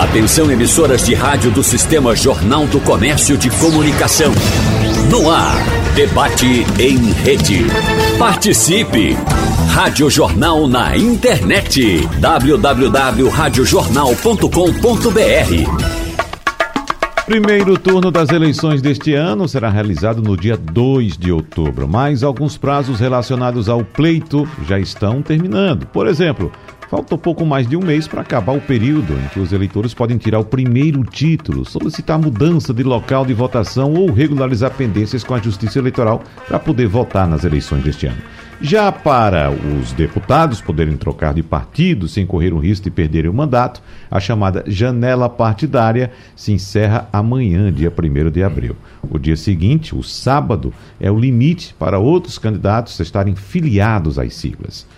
Atenção emissoras de rádio do Sistema Jornal do Comércio de Comunicação. No ar, debate em rede. Participe! Rádio Jornal na internet. www.radiojornal.com.br Primeiro turno das eleições deste ano será realizado no dia 2 de outubro, mas alguns prazos relacionados ao pleito já estão terminando. Por exemplo, Falta pouco mais de um mês para acabar o período em que os eleitores podem tirar o primeiro título, solicitar mudança de local de votação ou regularizar pendências com a Justiça Eleitoral para poder votar nas eleições deste ano. Já para os deputados poderem trocar de partido sem correr o risco de perderem o mandato, a chamada janela partidária se encerra amanhã, dia 1 de abril. O dia seguinte, o sábado, é o limite para outros candidatos estarem filiados às siglas.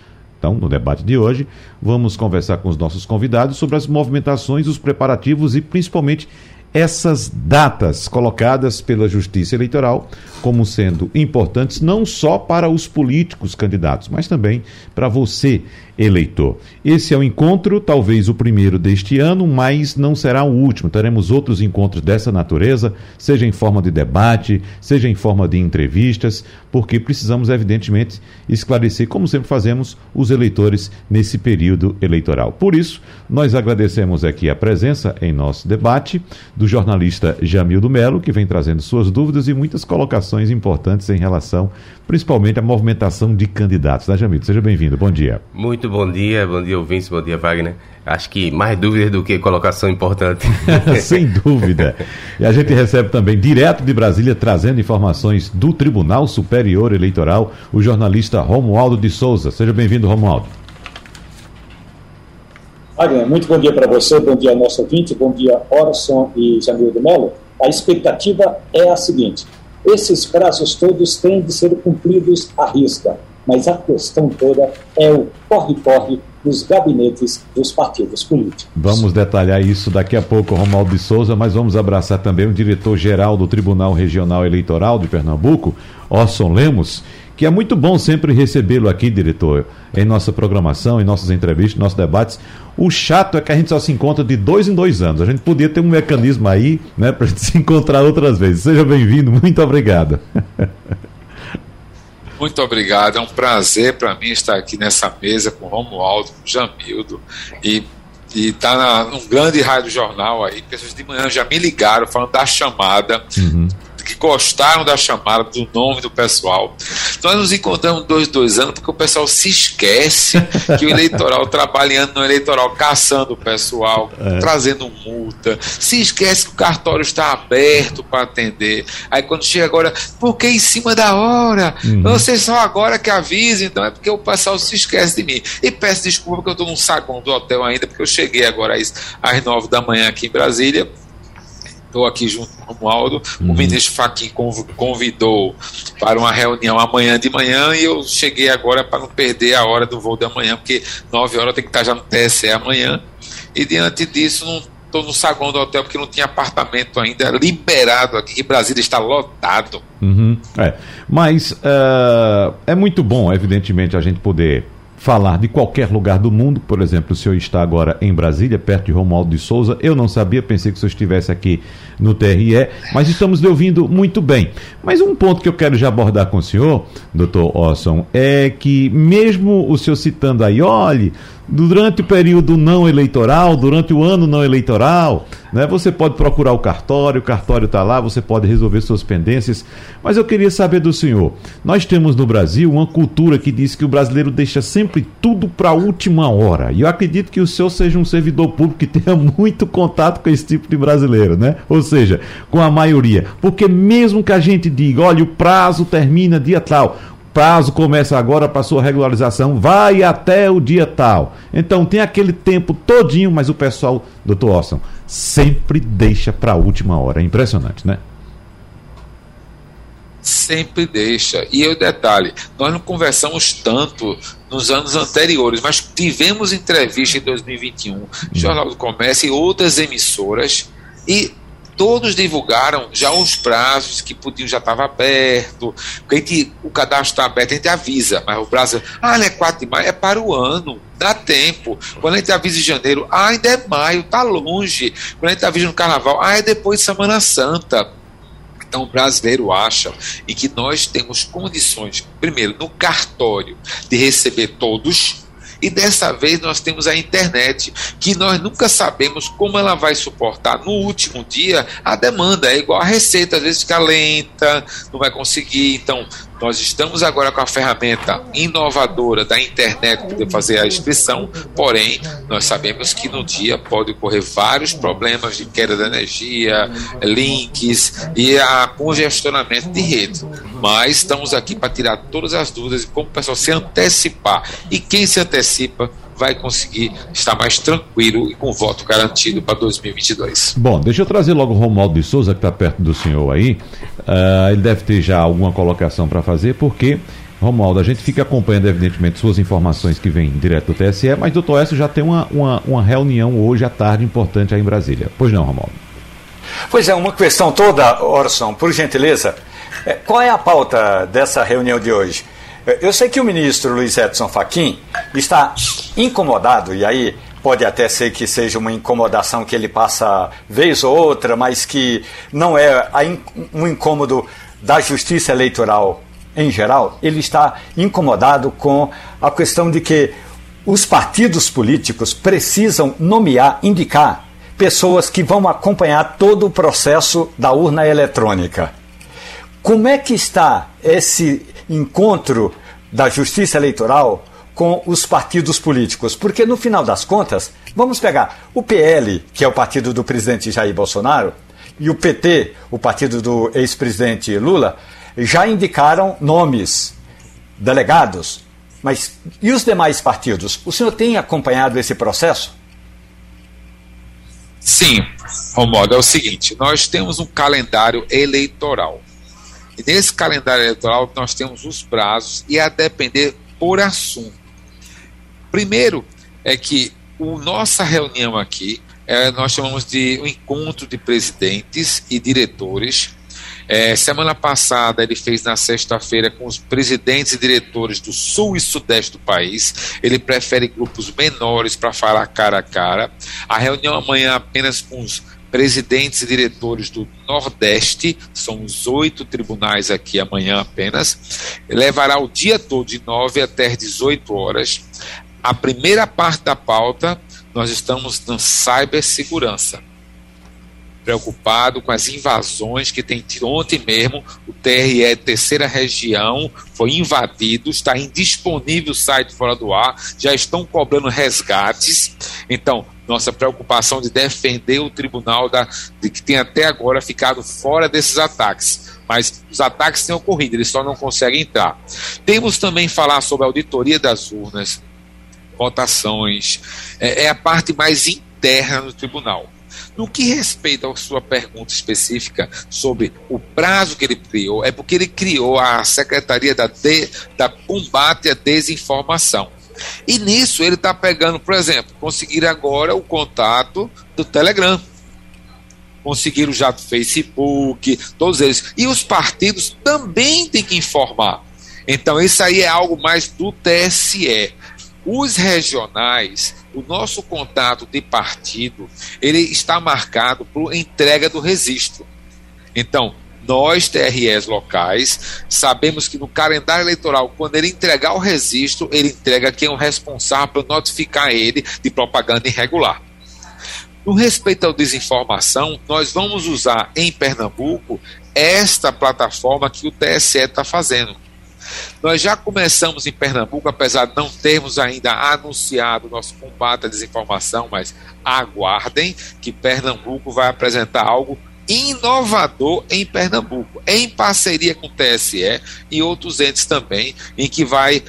Então, no debate de hoje, vamos conversar com os nossos convidados sobre as movimentações, os preparativos e principalmente essas datas colocadas pela Justiça Eleitoral como sendo importantes não só para os políticos candidatos, mas também para você, eleitor. Esse é o encontro, talvez o primeiro deste ano, mas não será o último. Teremos outros encontros dessa natureza, seja em forma de debate, seja em forma de entrevistas, porque precisamos, evidentemente, esclarecer, como sempre fazemos, os eleitores nesse período eleitoral. Por isso, nós agradecemos aqui a presença em nosso debate do jornalista Jamildo Melo, que vem trazendo suas dúvidas e muitas colocações importantes em relação, principalmente, à movimentação de candidatos. Né, Jamildo? Seja bem-vindo. Bom dia. Muito bom dia, bom dia, ouvintes, bom dia, Wagner. Acho que mais dúvidas do que colocação importante. Sem dúvida. E a gente recebe também, direto de Brasília, trazendo informações do Tribunal Superior Eleitoral, o jornalista Romualdo de Souza. Seja bem-vindo, Romualdo. Wagner, muito bom dia para você, bom dia ao nosso ouvinte, bom dia Orson e Jamil de Mello. A expectativa é a seguinte: esses prazos todos têm de ser cumpridos à risca, mas a questão toda é o corre-corre dos gabinetes dos partidos políticos. Vamos detalhar isso daqui a pouco, Romualdo de Souza, mas vamos abraçar também o diretor-geral do Tribunal Regional Eleitoral de Pernambuco, Orson Lemos que é muito bom sempre recebê-lo aqui, diretor, em nossa programação, em nossas entrevistas, nossos debates. O chato é que a gente só se encontra de dois em dois anos. A gente podia ter um mecanismo aí, né, para se encontrar outras vezes. Seja bem-vindo, muito obrigado. Muito obrigado, é um prazer para mim estar aqui nessa mesa com Romualdo, com Jamildo e e tá num grande rádio jornal aí, pessoas de manhã já me ligaram falando da chamada uhum que gostaram da chamada, do nome do pessoal. Nós nos encontramos dois, dois anos porque o pessoal se esquece que o eleitoral trabalhando no eleitoral, caçando o pessoal, é. trazendo multa, se esquece que o cartório está aberto para atender. Aí quando chega agora, por que em cima da hora? Uhum. Vocês só agora que avisam, então é porque o pessoal se esquece de mim. E peço desculpa porque eu estou num saguão do hotel ainda, porque eu cheguei agora às, às nove da manhã aqui em Brasília estou aqui junto com o Romualdo. Uhum. O ministro Fachin convidou para uma reunião amanhã de manhã e eu cheguei agora para não perder a hora do voo da manhã, porque 9 horas tem que estar já no TSE amanhã. E diante disso, não estou no saguão do hotel porque não tinha apartamento ainda liberado aqui. E Brasília está lotado. Uhum. É. Mas uh, é muito bom, evidentemente, a gente poder falar de qualquer lugar do mundo. Por exemplo, o senhor está agora em Brasília, perto de Romualdo de Souza. Eu não sabia, pensei que o senhor estivesse aqui no TRE, mas estamos lhe ouvindo muito bem. Mas um ponto que eu quero já abordar com o senhor, doutor Orson, é que mesmo o senhor citando aí, olhe, durante o período não eleitoral, durante o ano não eleitoral, né, você pode procurar o cartório, o cartório está lá, você pode resolver suas pendências. Mas eu queria saber do senhor: nós temos no Brasil uma cultura que diz que o brasileiro deixa sempre tudo para a última hora. E eu acredito que o senhor seja um servidor público que tenha muito contato com esse tipo de brasileiro, né? Ou seja, com a maioria. Porque mesmo que a gente diga, olha, o prazo termina dia tal, prazo começa agora para sua regularização, vai até o dia tal. Então tem aquele tempo todinho, mas o pessoal, doutor Orson, sempre deixa para a última hora. É impressionante, né? Sempre deixa. E o detalhe, nós não conversamos tanto nos anos anteriores, mas tivemos entrevista em 2021, hum. Jornal do Comércio e outras emissoras, e todos divulgaram já os prazos que podiam já estava aberto. Porque a gente, o cadastro está aberto, a gente avisa, mas o prazo, ah, é 4 de maio, é para o ano. Dá tempo. Quando a gente avisa em janeiro, ah, ainda é maio, tá longe. Quando a gente avisa no carnaval, ah, é depois de Semana Santa. Então, o brasileiro acha em que nós temos condições, primeiro, no cartório, de receber todos, e dessa vez nós temos a internet, que nós nunca sabemos como ela vai suportar no último dia a demanda. É igual a receita, às vezes fica lenta, não vai conseguir. Então, nós estamos agora com a ferramenta inovadora da internet para fazer a inscrição, porém, nós sabemos que no dia pode ocorrer vários problemas de queda de energia, links e a congestionamento de rede. Mas estamos aqui para tirar todas as dúvidas e como o pessoal se antecipar. E quem se antecipa vai conseguir estar mais tranquilo e com voto garantido para 2022. Bom, deixa eu trazer logo o Romualdo de Souza, que está perto do senhor aí. Uh, ele deve ter já alguma colocação para fazer, porque, Romualdo, a gente fica acompanhando, evidentemente, suas informações que vêm direto do TSE, mas doutor Écio já tem uma, uma, uma reunião hoje à tarde importante aí em Brasília. Pois não, Romualdo? Pois é, uma questão toda, Orson, por gentileza. É, qual é a pauta dessa reunião de hoje? Eu sei que o ministro Luiz Edson Fachin está incomodado, e aí pode até ser que seja uma incomodação que ele passa vez ou outra, mas que não é um incômodo da justiça eleitoral em geral. Ele está incomodado com a questão de que os partidos políticos precisam nomear, indicar pessoas que vão acompanhar todo o processo da urna eletrônica. Como é que está esse encontro da justiça eleitoral com os partidos políticos? Porque no final das contas, vamos pegar o PL, que é o partido do presidente Jair Bolsonaro, e o PT, o partido do ex-presidente Lula, já indicaram nomes, delegados. Mas e os demais partidos? O senhor tem acompanhado esse processo? Sim, Romualdo, é o seguinte: nós temos um calendário eleitoral. E nesse calendário eleitoral nós temos os prazos e a depender por assunto. Primeiro é que o nossa reunião aqui é, nós chamamos de um encontro de presidentes e diretores. É, semana passada ele fez na sexta-feira com os presidentes e diretores do sul e sudeste do país. Ele prefere grupos menores para falar cara a cara. A reunião amanhã apenas com os presidentes e diretores do Nordeste, são os oito tribunais aqui amanhã apenas, levará o dia todo de 9 até 18 horas. A primeira parte da pauta, nós estamos na cibersegurança preocupado com as invasões que tem tido ontem mesmo. O TRE, terceira região, foi invadido, está indisponível o site fora do ar, já estão cobrando resgates. Então, nossa preocupação de defender o tribunal da, de que tem até agora ficado fora desses ataques. Mas os ataques têm ocorrido, eles só não conseguem entrar. Temos também falar sobre a auditoria das urnas, votações, é, é a parte mais interna do tribunal. No que respeita à sua pergunta específica sobre o prazo que ele criou, é porque ele criou a Secretaria da, de, da Combate à Desinformação. E nisso ele está pegando, por exemplo, conseguir agora o contato do Telegram. Conseguiram já do Facebook, todos eles. E os partidos também têm que informar. Então, isso aí é algo mais do TSE. Os regionais, o nosso contato de partido, ele está marcado por entrega do registro. Então, nós, TREs locais, sabemos que no calendário eleitoral, quando ele entregar o registro, ele entrega quem é o responsável por notificar ele de propaganda irregular. No respeito à desinformação, nós vamos usar em Pernambuco esta plataforma que o TSE está fazendo. Nós já começamos em Pernambuco, apesar de não termos ainda anunciado nosso combate à desinformação, mas aguardem que Pernambuco vai apresentar algo inovador em Pernambuco, em parceria com o TSE e outros entes também, em que vai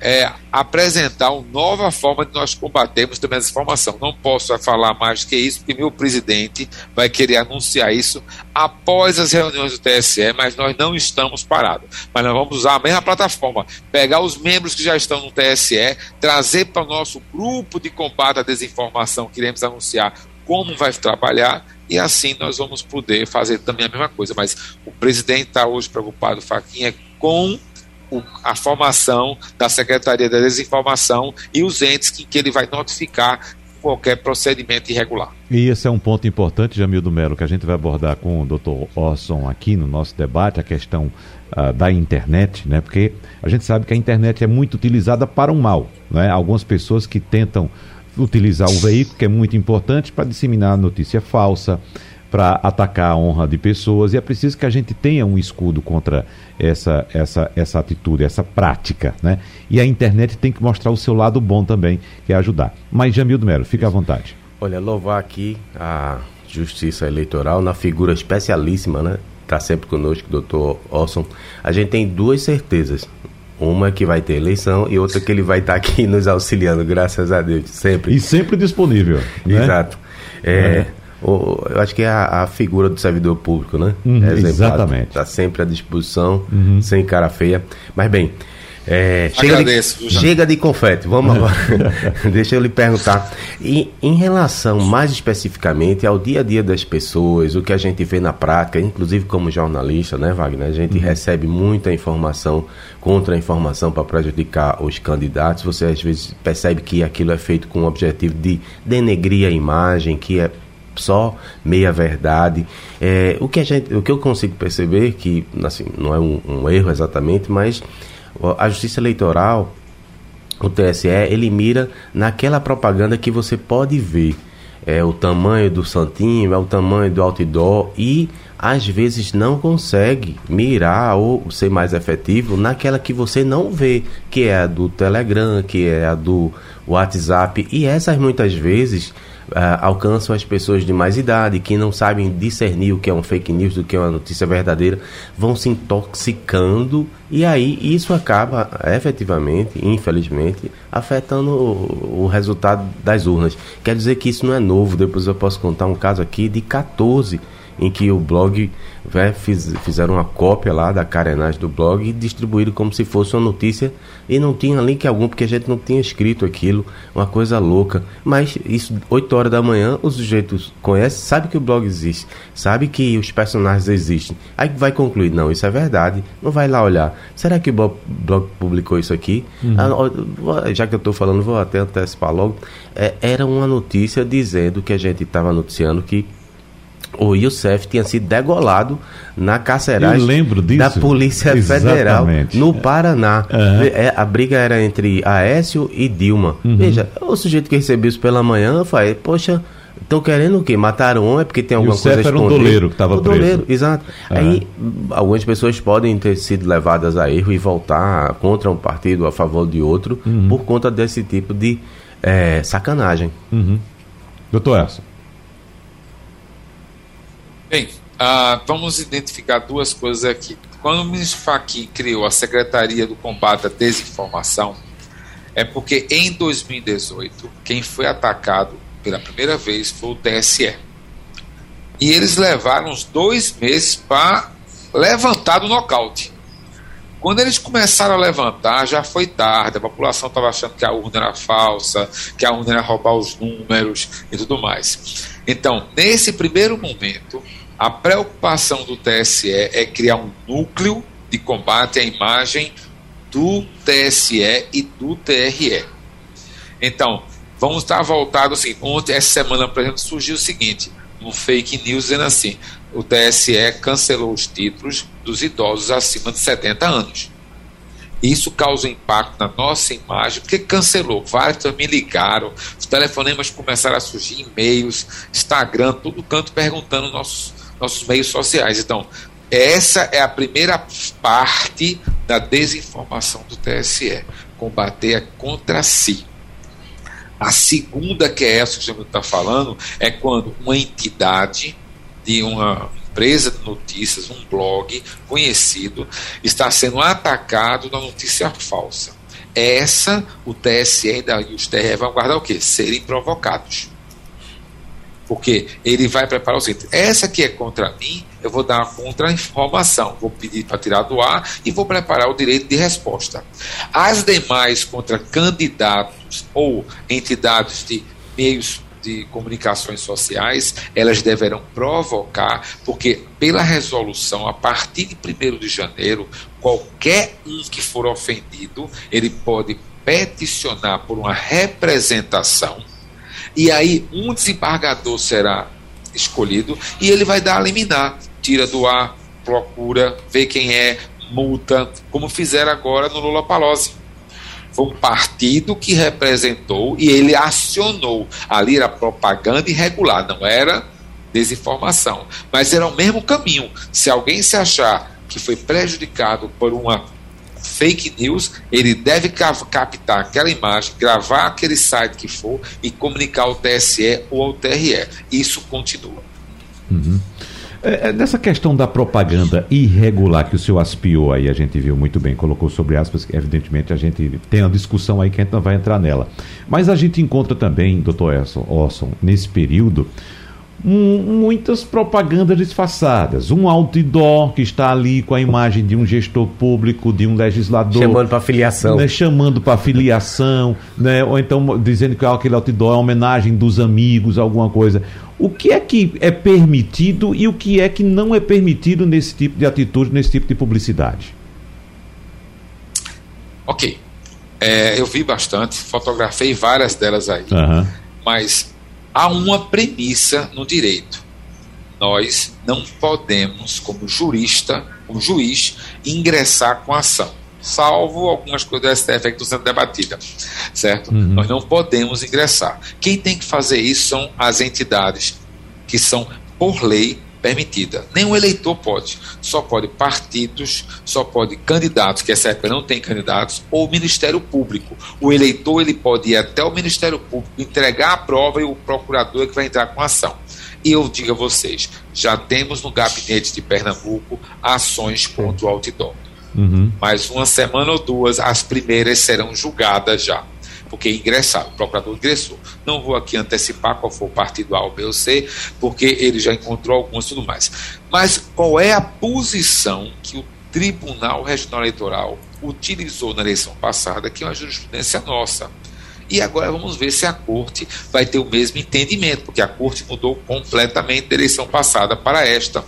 é, apresentar uma nova forma de nós combatermos também a desinformação. Não posso falar mais que isso, porque meu presidente vai querer anunciar isso após as reuniões do TSE, mas nós não estamos parados. Mas nós vamos usar a mesma plataforma, pegar os membros que já estão no TSE, trazer para o nosso grupo de combate à desinformação, que iremos anunciar como vai trabalhar e assim nós vamos poder fazer também a mesma coisa. Mas o presidente está hoje preocupado, Faquinha, com a formação da Secretaria da Desinformação e os entes que, que ele vai notificar qualquer procedimento irregular. E esse é um ponto importante, Jamildo Melo, que a gente vai abordar com o Dr. Orson aqui no nosso debate, a questão uh, da internet, né? Porque a gente sabe que a internet é muito utilizada para o mal, né? Algumas pessoas que tentam utilizar o veículo, que é muito importante, para disseminar notícia falsa, para atacar a honra de pessoas e é preciso que a gente tenha um escudo contra essa, essa, essa atitude, essa prática, né? E a internet tem que mostrar o seu lado bom também, que é ajudar. Mas, Jamildo Melo, fique à vontade. Olha, louvar aqui a Justiça Eleitoral na figura especialíssima, né? Está sempre conosco, doutor Orson. A gente tem duas certezas. Uma é que vai ter eleição e outra que ele vai estar tá aqui nos auxiliando, graças a Deus, sempre. E sempre disponível. Né? Exato. É, é o, eu acho que é a, a, figura do servidor público, né? Uhum, é exatamente. Está sempre à disposição, uhum. sem cara feia. Mas bem, é, chega, Agradeço, de, chega de confete, vamos agora. Deixa eu lhe perguntar. E, em relação mais especificamente ao dia a dia das pessoas, o que a gente vê na prática, inclusive como jornalista, né, Wagner? A gente uhum. recebe muita informação, contra-informação para prejudicar os candidatos. Você às vezes percebe que aquilo é feito com o objetivo de denegrir a imagem, que é só meia verdade. É, o, que a gente, o que eu consigo perceber, que assim, não é um, um erro exatamente, mas a Justiça Eleitoral, o TSE, ele mira naquela propaganda que você pode ver. É o tamanho do santinho, é o tamanho do outdoor e às vezes não consegue mirar ou ser mais efetivo naquela que você não vê, que é a do Telegram, que é a do WhatsApp. E essas muitas vezes uh, alcançam as pessoas de mais idade que não sabem discernir o que é um fake news do que é uma notícia verdadeira, vão se intoxicando e aí isso acaba efetivamente, infelizmente, afetando o, o resultado das urnas. Quer dizer que isso não é novo, depois eu posso contar um caso aqui de 14 em que o blog né, fiz, fizeram uma cópia lá da carenagem do blog e distribuíram como se fosse uma notícia e não tinha link algum porque a gente não tinha escrito aquilo, uma coisa louca. Mas isso, 8 horas da manhã, os sujeitos conhecem, sabe que o blog existe, sabe que os personagens existem. Aí vai concluir, não, isso é verdade, não vai lá olhar. Será que o blog publicou isso aqui? Uhum. Ah, já que eu estou falando, vou até antecipar logo. É, era uma notícia dizendo que a gente estava noticiando que o Youssef tinha sido degolado na carceragem da Polícia Federal no Paraná. Uhum. A briga era entre Aécio e Dilma. Uhum. Veja, o sujeito que recebeu isso pela manhã, falei, poxa, estão querendo o quê? Mataram um é porque tem alguma coisa escondida. era um doleiro que estava preso. Doleiro, exato. Uhum. Aí algumas pessoas podem ter sido levadas a erro e voltar contra um partido a favor de outro uhum. por conta desse tipo de é, sacanagem. Uhum. Doutor Erson. Bem, uh, vamos identificar duas coisas aqui. Quando o ministro Fachin criou a Secretaria do Combate à Desinformação, é porque em 2018 quem foi atacado pela primeira vez foi o TSE. E eles levaram uns dois meses para levantar do nocaute. Quando eles começaram a levantar, já foi tarde, a população estava achando que a urna era falsa, que a urna era roubar os números e tudo mais. Então, nesse primeiro momento, a preocupação do TSE é criar um núcleo de combate à imagem do TSE e do TRE. Então, vamos estar voltados assim. Ontem, essa semana, por exemplo, surgiu o seguinte: um fake news dizendo assim: o TSE cancelou os títulos dos idosos acima de 70 anos. Isso causa impacto na nossa imagem, porque cancelou. Vários me ligaram, os telefonemas começaram a surgir, e-mails, Instagram, todo canto perguntando nossos nossos meios sociais. Então, essa é a primeira parte da desinformação do TSE, combater contra si. A segunda, que é essa que o senhor está falando, é quando uma entidade de uma empresa de notícias, um blog conhecido, está sendo atacado na notícia falsa. Essa, o TSE e os TRE vão guardar o quê? Serem provocados. Porque ele vai preparar o seguinte: essa que é contra mim, eu vou dar uma contra-informação, vou pedir para tirar do ar e vou preparar o direito de resposta. As demais contra candidatos ou entidades de meios de comunicações sociais, elas deverão provocar, porque pela resolução, a partir de 1 de janeiro, qualquer um que for ofendido, ele pode peticionar por uma representação, e aí um desembargador será escolhido e ele vai dar a liminar, tira do ar, procura, vê quem é, multa, como fizeram agora no Lula Palose. Foi um partido que representou e ele acionou. Ali era propaganda irregular, não era desinformação. Mas era o mesmo caminho. Se alguém se achar que foi prejudicado por uma fake news, ele deve captar aquela imagem, gravar aquele site que for e comunicar ao TSE ou ao TRE. Isso continua. Uhum. É, é, nessa questão da propaganda irregular que o senhor aspiou aí, a gente viu muito bem, colocou sobre aspas, evidentemente a gente tem uma discussão aí que a gente não vai entrar nela. Mas a gente encontra também, doutor Orson, nesse período, muitas propagandas disfarçadas. Um outdoor que está ali com a imagem de um gestor público, de um legislador. Chamando para filiação. Né, chamando para filiação, né, ou então dizendo que aquele outdoor é uma homenagem dos amigos, alguma coisa. O que é que é permitido e o que é que não é permitido nesse tipo de atitude, nesse tipo de publicidade? Ok. É, eu vi bastante, fotografei várias delas aí. Uhum. Mas há uma premissa no direito. Nós não podemos, como jurista, como juiz, ingressar com a ação, salvo algumas coisas da STF que estão sendo debatidas, certo? Uhum. Nós não podemos ingressar. Quem tem que fazer isso são as entidades que são, por lei, permitida. Nenhum eleitor pode. Só pode partidos, só pode candidatos, que essa época não tem candidatos, ou o Ministério Público. O eleitor ele pode ir até o Ministério Público, entregar a prova e o procurador é que vai entrar com a ação. E eu digo a vocês, já temos no gabinete de Pernambuco ações contra o outdoor. Uhum. Mais uma semana ou duas, as primeiras serão julgadas já porque ingressaram, o procurador ingressou. Não vou aqui antecipar qual foi o partido A, ou B ou C, porque ele já encontrou alguns e tudo mais. Mas qual é a posição que o Tribunal Regional Eleitoral utilizou na eleição passada, que é uma jurisprudência nossa? E agora vamos ver se a corte vai ter o mesmo entendimento, porque a corte mudou completamente da eleição passada para esta.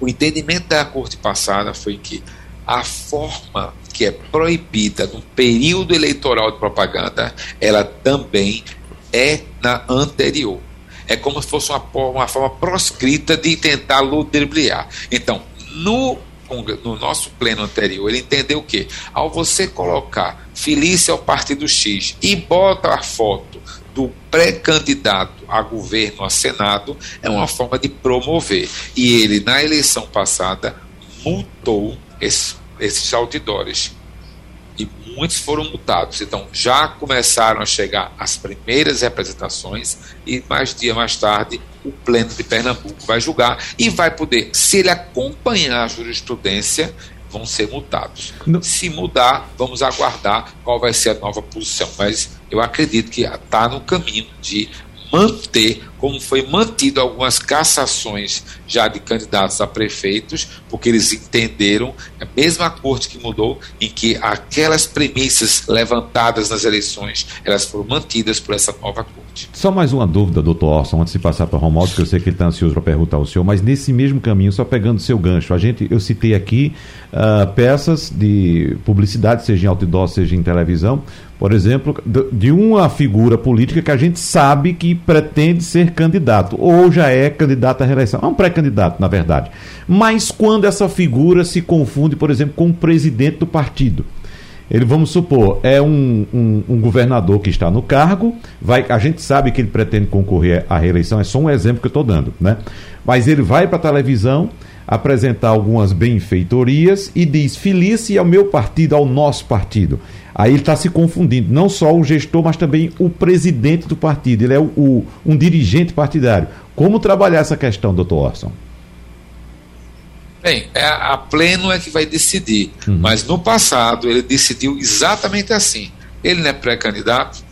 O entendimento da corte passada foi que a forma que é proibida no período eleitoral de propaganda, ela também é na anterior. É como se fosse uma, uma forma proscrita de tentar ludibriar. Então, no, no nosso pleno anterior, ele entendeu o quê? Ao você colocar Felícia ao partido X e bota a foto do pré-candidato a governo, a Senado, é uma forma de promover. E ele, na eleição passada, multou esses esses outdoors. E muitos foram multados. Então já começaram a chegar as primeiras representações e mais dia mais tarde o pleno de Pernambuco vai julgar e vai poder, se ele acompanhar a jurisprudência, vão ser multados. Não. Se mudar, vamos aguardar qual vai ser a nova posição. Mas eu acredito que está no caminho de manter, como foi mantido algumas cassações já de candidatos a prefeitos, porque eles entenderam, a mesma corte que mudou, em que aquelas premissas levantadas nas eleições, elas foram mantidas por essa nova corte. Só mais uma dúvida, doutor Orson, antes de passar para o Romualdo, que eu sei que ele está ansioso para perguntar ao senhor, mas nesse mesmo caminho, só pegando seu gancho, a gente, eu citei aqui uh, peças de publicidade, seja em outdoor, seja em televisão, por exemplo, de uma figura política que a gente sabe que pretende ser candidato, ou já é candidato à reeleição. É um pré-candidato, na verdade. Mas quando essa figura se confunde, por exemplo, com o presidente do partido. Ele, vamos supor, é um, um, um, governador que está no cargo, vai, a gente sabe que ele pretende concorrer à reeleição, é só um exemplo que eu estou dando, né? Mas ele vai para a televisão apresentar algumas benfeitorias e diz: filice ao meu partido, ao nosso partido. Aí ele está se confundindo, não só o gestor, mas também o presidente do partido. Ele é o, o, um dirigente partidário. Como trabalhar essa questão, doutor Orson? Bem, é, a Pleno é que vai decidir. Uhum. Mas no passado ele decidiu exatamente assim. Ele não é pré-candidato,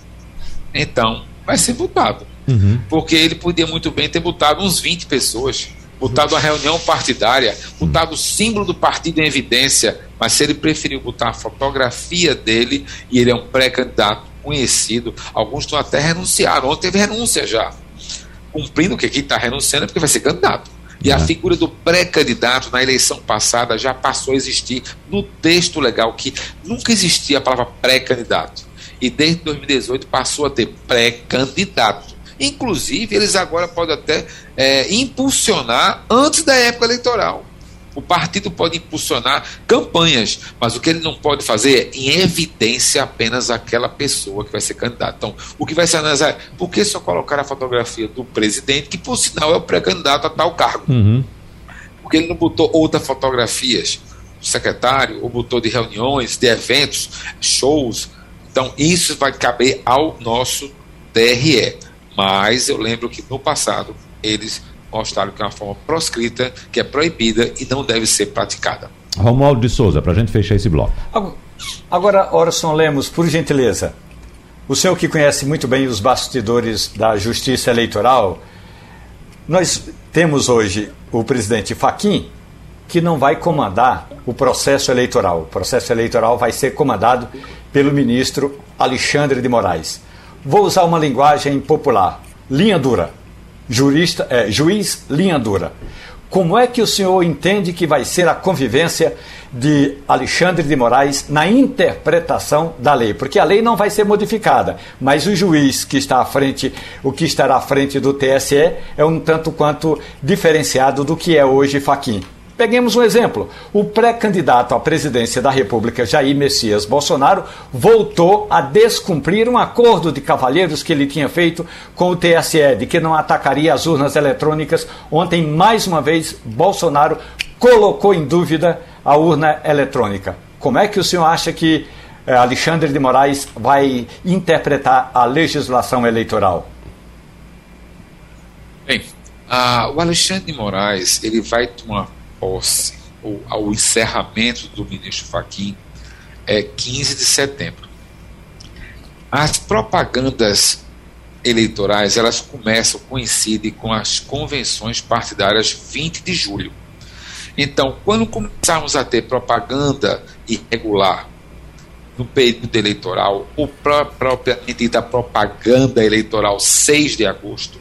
então vai ser votado. Uhum. Porque ele podia muito bem ter botado uns 20 pessoas botado a reunião partidária, botado o símbolo do partido em evidência, mas se ele preferiu botar a fotografia dele e ele é um pré-candidato, conhecido. Alguns estão até renunciaram. Ontem teve renúncia já. Cumprindo que quem está renunciando é porque vai ser candidato. E a uhum. figura do pré-candidato na eleição passada já passou a existir no texto legal, que nunca existia a palavra pré-candidato. E desde 2018 passou a ter pré-candidato. Inclusive, eles agora podem até é, impulsionar antes da época eleitoral. O partido pode impulsionar campanhas, mas o que ele não pode fazer é em evidência apenas aquela pessoa que vai ser candidata. Então, o que vai ser analisar é por que só colocar a fotografia do presidente, que por sinal é o pré-candidato a tal cargo? Uhum. Porque ele não botou outras fotografias do secretário, ou botou de reuniões, de eventos, shows. Então, isso vai caber ao nosso TRE. Mas eu lembro que no passado eles mostraram que é uma forma proscrita, que é proibida e não deve ser praticada. Romualdo de Souza, para a gente fechar esse bloco. Agora, Orson Lemos, por gentileza, o senhor que conhece muito bem os bastidores da justiça eleitoral, nós temos hoje o presidente Faquim, que não vai comandar o processo eleitoral. O processo eleitoral vai ser comandado pelo ministro Alexandre de Moraes. Vou usar uma linguagem popular, linha dura jurista, é, juiz linha dura. Como é que o senhor entende que vai ser a convivência de Alexandre de Moraes na interpretação da lei? Porque a lei não vai ser modificada, mas o juiz que está à frente, o que estará à frente do TSE é um tanto quanto diferenciado do que é hoje Faquim. Peguemos um exemplo. O pré-candidato à presidência da República, Jair Messias Bolsonaro, voltou a descumprir um acordo de cavalheiros que ele tinha feito com o TSE, de que não atacaria as urnas eletrônicas. Ontem, mais uma vez, Bolsonaro colocou em dúvida a urna eletrônica. Como é que o senhor acha que eh, Alexandre de Moraes vai interpretar a legislação eleitoral? Bem, o Alexandre de Moraes ele vai tomar posse ou ao encerramento do ministro Faquim é 15 de setembro. As propagandas eleitorais elas começam coincidem com as convenções partidárias 20 de julho. Então, quando começarmos a ter propaganda irregular no período eleitoral, ou propriamente dita propaganda eleitoral 6 de agosto,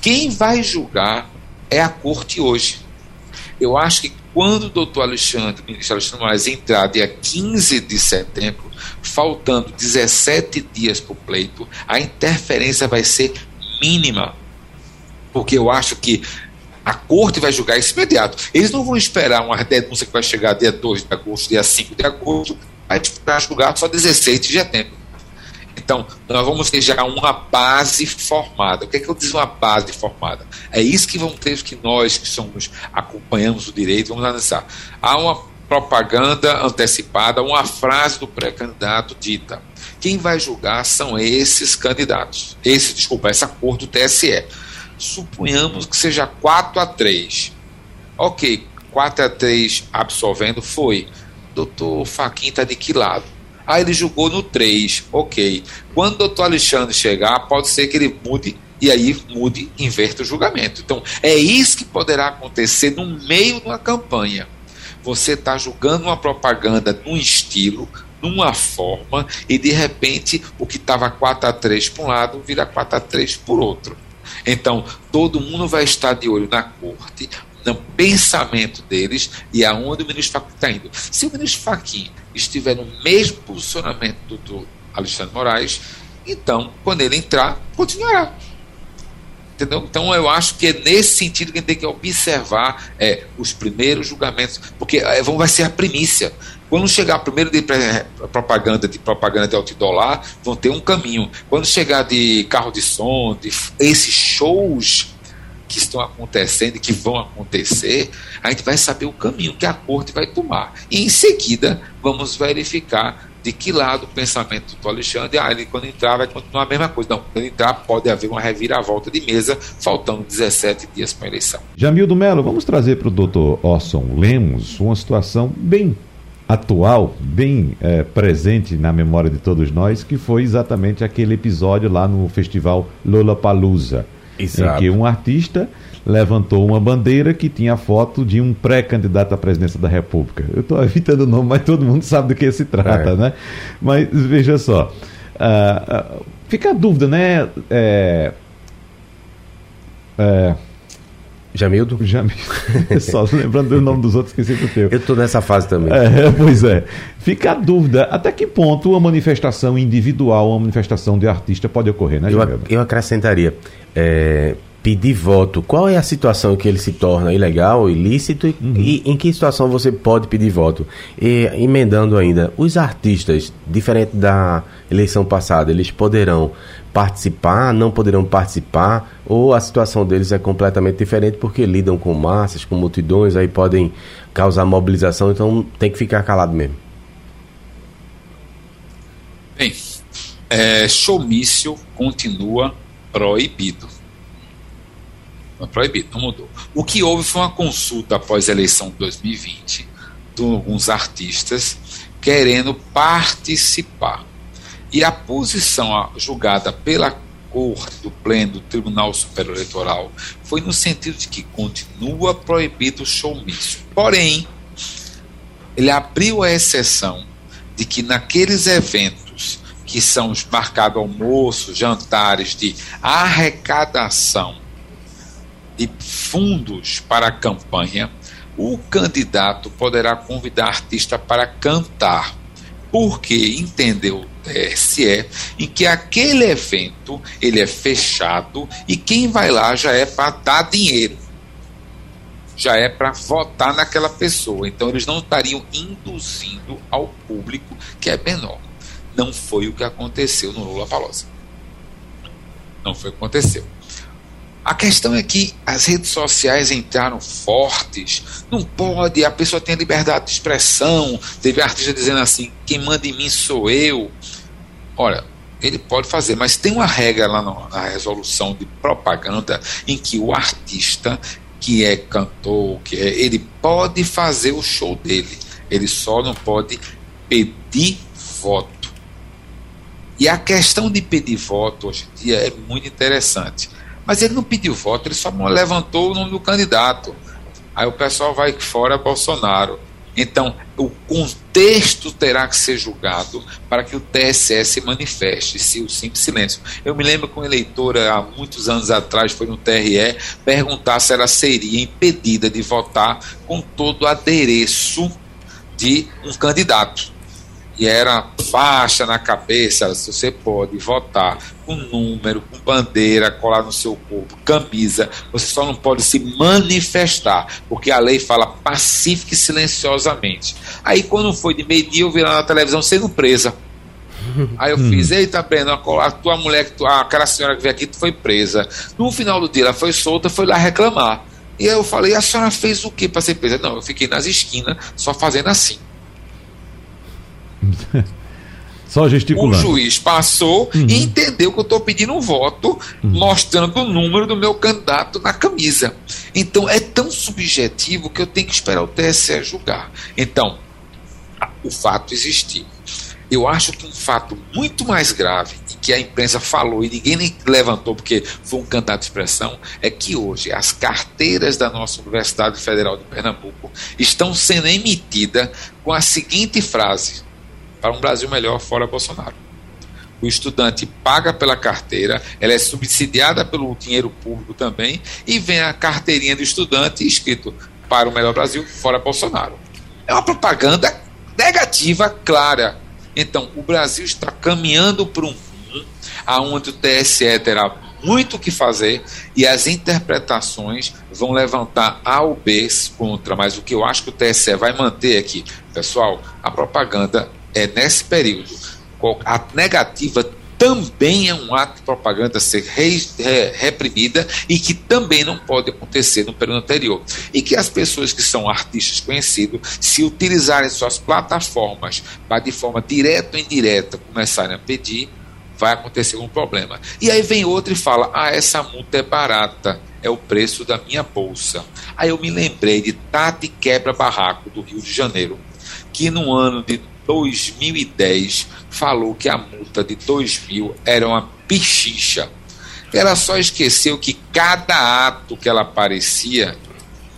quem vai julgar é a corte hoje. Eu acho que quando o doutor Alexandre, o ministro Alexandre Moraes, entrar dia 15 de setembro, faltando 17 dias para o pleito, a interferência vai ser mínima. Porque eu acho que a corte vai julgar isso imediato. Eles não vão esperar uma denúncia que vai chegar dia 2 de agosto, dia 5 de agosto, vai julgar só 16 de setembro. Então, nós vamos ter já uma base formada. O que é que eu digo uma base formada? É isso que vamos ter que nós, que somos, acompanhamos o direito, vamos analisar. Há uma propaganda antecipada, uma frase do pré-candidato dita. Quem vai julgar são esses candidatos. Esse, desculpa, essa cor do TSE. Suponhamos que seja 4 a 3. Ok, 4 a 3 absolvendo foi. Doutor Faquin está de que lado? Ah, ele julgou no 3. Ok. Quando o doutor Alexandre chegar, pode ser que ele mude e aí mude, inverta o julgamento. Então, é isso que poderá acontecer no meio de uma campanha. Você está julgando uma propaganda num estilo, numa forma, e de repente o que estava 4 a 3 por um lado vira 4 a 3 por outro. Então, todo mundo vai estar de olho na corte, no pensamento deles e aonde o ministro Fachin está indo. Se o ministro Fachin estiver no mesmo posicionamento do, Alexandre Moraes, então, quando ele entrar, continuará. Entendeu? Então eu acho que é nesse sentido que a gente tem que observar é, os primeiros julgamentos, porque é, vai ser a primícia. Quando chegar primeiro de propaganda de propaganda de outdoor lá, vão ter um caminho. Quando chegar de carro de som, de esses shows que estão acontecendo e que vão acontecer, a gente vai saber o caminho que a corte vai tomar. E em seguida, vamos verificar de que lado o pensamento do Alexandre, ah, ele quando entrar vai continuar a mesma coisa. Não, quando entrar pode haver uma reviravolta de mesa, faltando 17 dias para a eleição. Jamildo Melo, vamos trazer para o doutor Orson Lemos uma situação bem atual, bem é, presente na memória de todos nós, que foi exatamente aquele episódio lá no festival Lollapalooza Exato. em que um artista levantou uma bandeira que tinha foto de um pré-candidato à presidência da República. Eu estou evitando o nome, mas todo mundo sabe do que se trata, é. né? Mas veja só. Uh, uh, fica a dúvida, né? É, é, Jamildo? Jamildo. Só lembrando do nome dos outros, esqueci do teu. Eu estou nessa fase também. É, pois é. Fica a dúvida, até que ponto uma manifestação individual, uma manifestação de artista pode ocorrer, né, Jamildo? Eu, eu acrescentaria, é, pedir voto, qual é a situação que ele se torna ilegal, ilícito uhum. e em que situação você pode pedir voto? E emendando ainda, os artistas, diferente da eleição passada, eles poderão participar, não poderão participar, ou a situação deles é completamente diferente porque lidam com massas, com multidões, aí podem causar mobilização, então tem que ficar calado mesmo. Bem, é, showmício continua proibido proibido, não mudou. O que houve foi uma consulta após a eleição de 2020 de alguns artistas querendo participar. E a posição julgada pela Corte do Pleno do Tribunal Superior Eleitoral foi no sentido de que continua proibido o showmício. Porém, ele abriu a exceção de que naqueles eventos que são os marcados almoços, jantares de arrecadação de fundos para a campanha, o candidato poderá convidar artista para cantar, porque entendeu o TSE em que aquele evento ele é fechado e quem vai lá já é para dar dinheiro, já é para votar naquela pessoa. Então eles não estariam induzindo ao público que é menor. Não foi o que aconteceu no Lula Palusa. Não foi o que aconteceu. A questão é que as redes sociais entraram fortes. Não pode, a pessoa tem liberdade de expressão. Teve artista dizendo assim: quem manda em mim sou eu. Olha, ele pode fazer, mas tem uma regra lá na resolução de propaganda em que o artista que é cantor, que é, ele pode fazer o show dele. Ele só não pode pedir voto. E a questão de pedir voto hoje em dia é muito interessante mas ele não pediu voto, ele só levantou o nome do candidato. Aí o pessoal vai fora Bolsonaro. Então, o contexto terá que ser julgado para que o TSE se manifeste, se o simples silêncio. Eu me lembro que uma eleitora, há muitos anos atrás, foi no TRE, perguntar se ela seria impedida de votar com todo o adereço de um candidato e era faixa na cabeça, se você pode votar com número, com bandeira colar no seu corpo, camisa, você só não pode se manifestar, porque a lei fala pacífica e silenciosamente. Aí quando foi de meio-dia eu vi lá na televisão sendo presa. Aí eu fiz, eita, Breno, a tua mulher, aquela senhora que veio aqui, tu foi presa. No final do dia ela foi solta, foi lá reclamar. E aí eu falei, a senhora fez o que para ser presa? Não, eu fiquei nas esquinas só fazendo assim. Só gesticulando. O juiz passou uhum. e entendeu que eu estou pedindo um voto, uhum. mostrando o número do meu candidato na camisa. Então é tão subjetivo que eu tenho que esperar o TSE julgar. Então, o fato existiu. Eu acho que um fato muito mais grave e que a imprensa falou e ninguém nem levantou porque foi um candidato de expressão é que hoje as carteiras da nossa Universidade Federal de Pernambuco estão sendo emitidas com a seguinte frase: para um Brasil melhor fora Bolsonaro. O estudante paga pela carteira, ela é subsidiada pelo dinheiro público também, e vem a carteirinha do estudante escrito para o melhor Brasil fora Bolsonaro. É uma propaganda negativa clara. Então, o Brasil está caminhando para um rumo aonde o TSE terá muito o que fazer e as interpretações vão levantar A ou B contra, mas o que eu acho que o TSE vai manter aqui, pessoal, a propaganda é nesse período. A negativa também é um ato de propaganda a ser re, re, reprimida e que também não pode acontecer no período anterior. E que as pessoas que são artistas conhecidos, se utilizarem suas plataformas para de forma direta ou indireta começarem a pedir, vai acontecer um problema. E aí vem outro e fala: ah, essa multa é barata, é o preço da minha bolsa. Aí eu me lembrei de Tati Quebra Barraco, do Rio de Janeiro, que no ano de 2010 falou que a multa de 2 mil era uma pichicha. Ela só esqueceu que cada ato que ela aparecia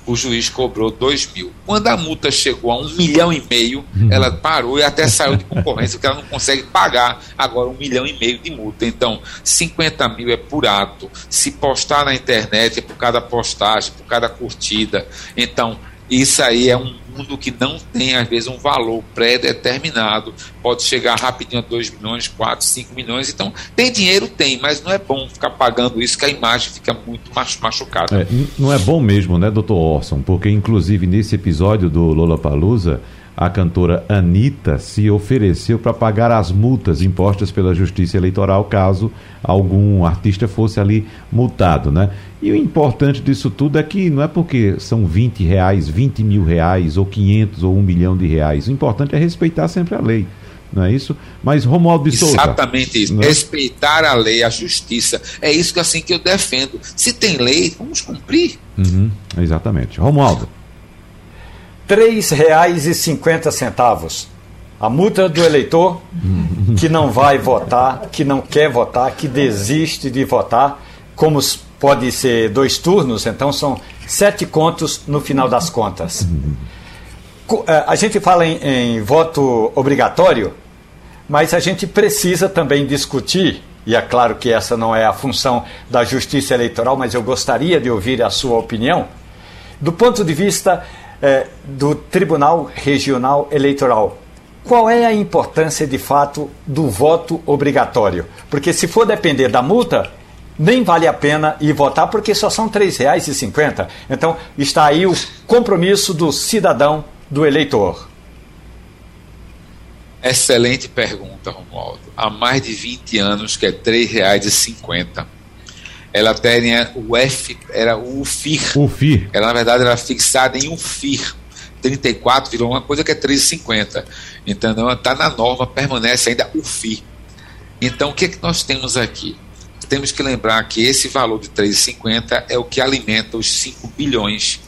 o juiz cobrou 2 mil. Quando a multa chegou a um milhão e meio, ela parou e até saiu de concorrência, porque ela não consegue pagar agora um milhão e meio de multa. Então, 50 mil é por ato. Se postar na internet é por cada postagem, por cada curtida. Então, isso aí é um mundo que não tem, às vezes, um valor pré-determinado. Pode chegar rapidinho a 2 milhões, 4, 5 milhões. Então, tem dinheiro? Tem, mas não é bom ficar pagando isso, que a imagem fica muito machucada. É, não é bom mesmo, né, doutor Orson? Porque, inclusive, nesse episódio do Lola Palusa a cantora Anitta se ofereceu para pagar as multas impostas pela Justiça Eleitoral caso algum artista fosse ali multado, né? E o importante disso tudo é que não é porque são 20 reais, 20 mil reais, ou 500 ou 1 milhão de reais. O importante é respeitar sempre a lei. Não é isso? Mas Romualdo de Souza. Exatamente isso. É? Respeitar a lei, a justiça. É isso que assim que eu defendo. Se tem lei, vamos cumprir. Uhum, exatamente. Romualdo. R$ 3,50. A multa do eleitor que não vai votar, que não quer votar, que desiste de votar, como pode ser dois turnos, então são sete contos no final das contas. Eh, a gente fala em, em voto obrigatório, mas a gente precisa também discutir, e é claro que essa não é a função da justiça eleitoral, mas eu gostaria de ouvir a sua opinião, do ponto de vista é, do Tribunal Regional Eleitoral. Qual é a importância de fato do voto obrigatório? Porque se for depender da multa, nem vale a pena ir votar porque só são R$ 3,50. Então está aí o compromisso do cidadão, do eleitor. Excelente pergunta, Romualdo. Há mais de 20 anos que é R$ 3,50 ela tinha o F, era o UFIR. UFIR. Ela, na verdade, era fixada em UFIR. 34 virou uma coisa que é 3,50. Então, está na norma, permanece ainda UFIR. Então, o que, é que nós temos aqui? Temos que lembrar que esse valor de 3,50 é o que alimenta os 5 bilhões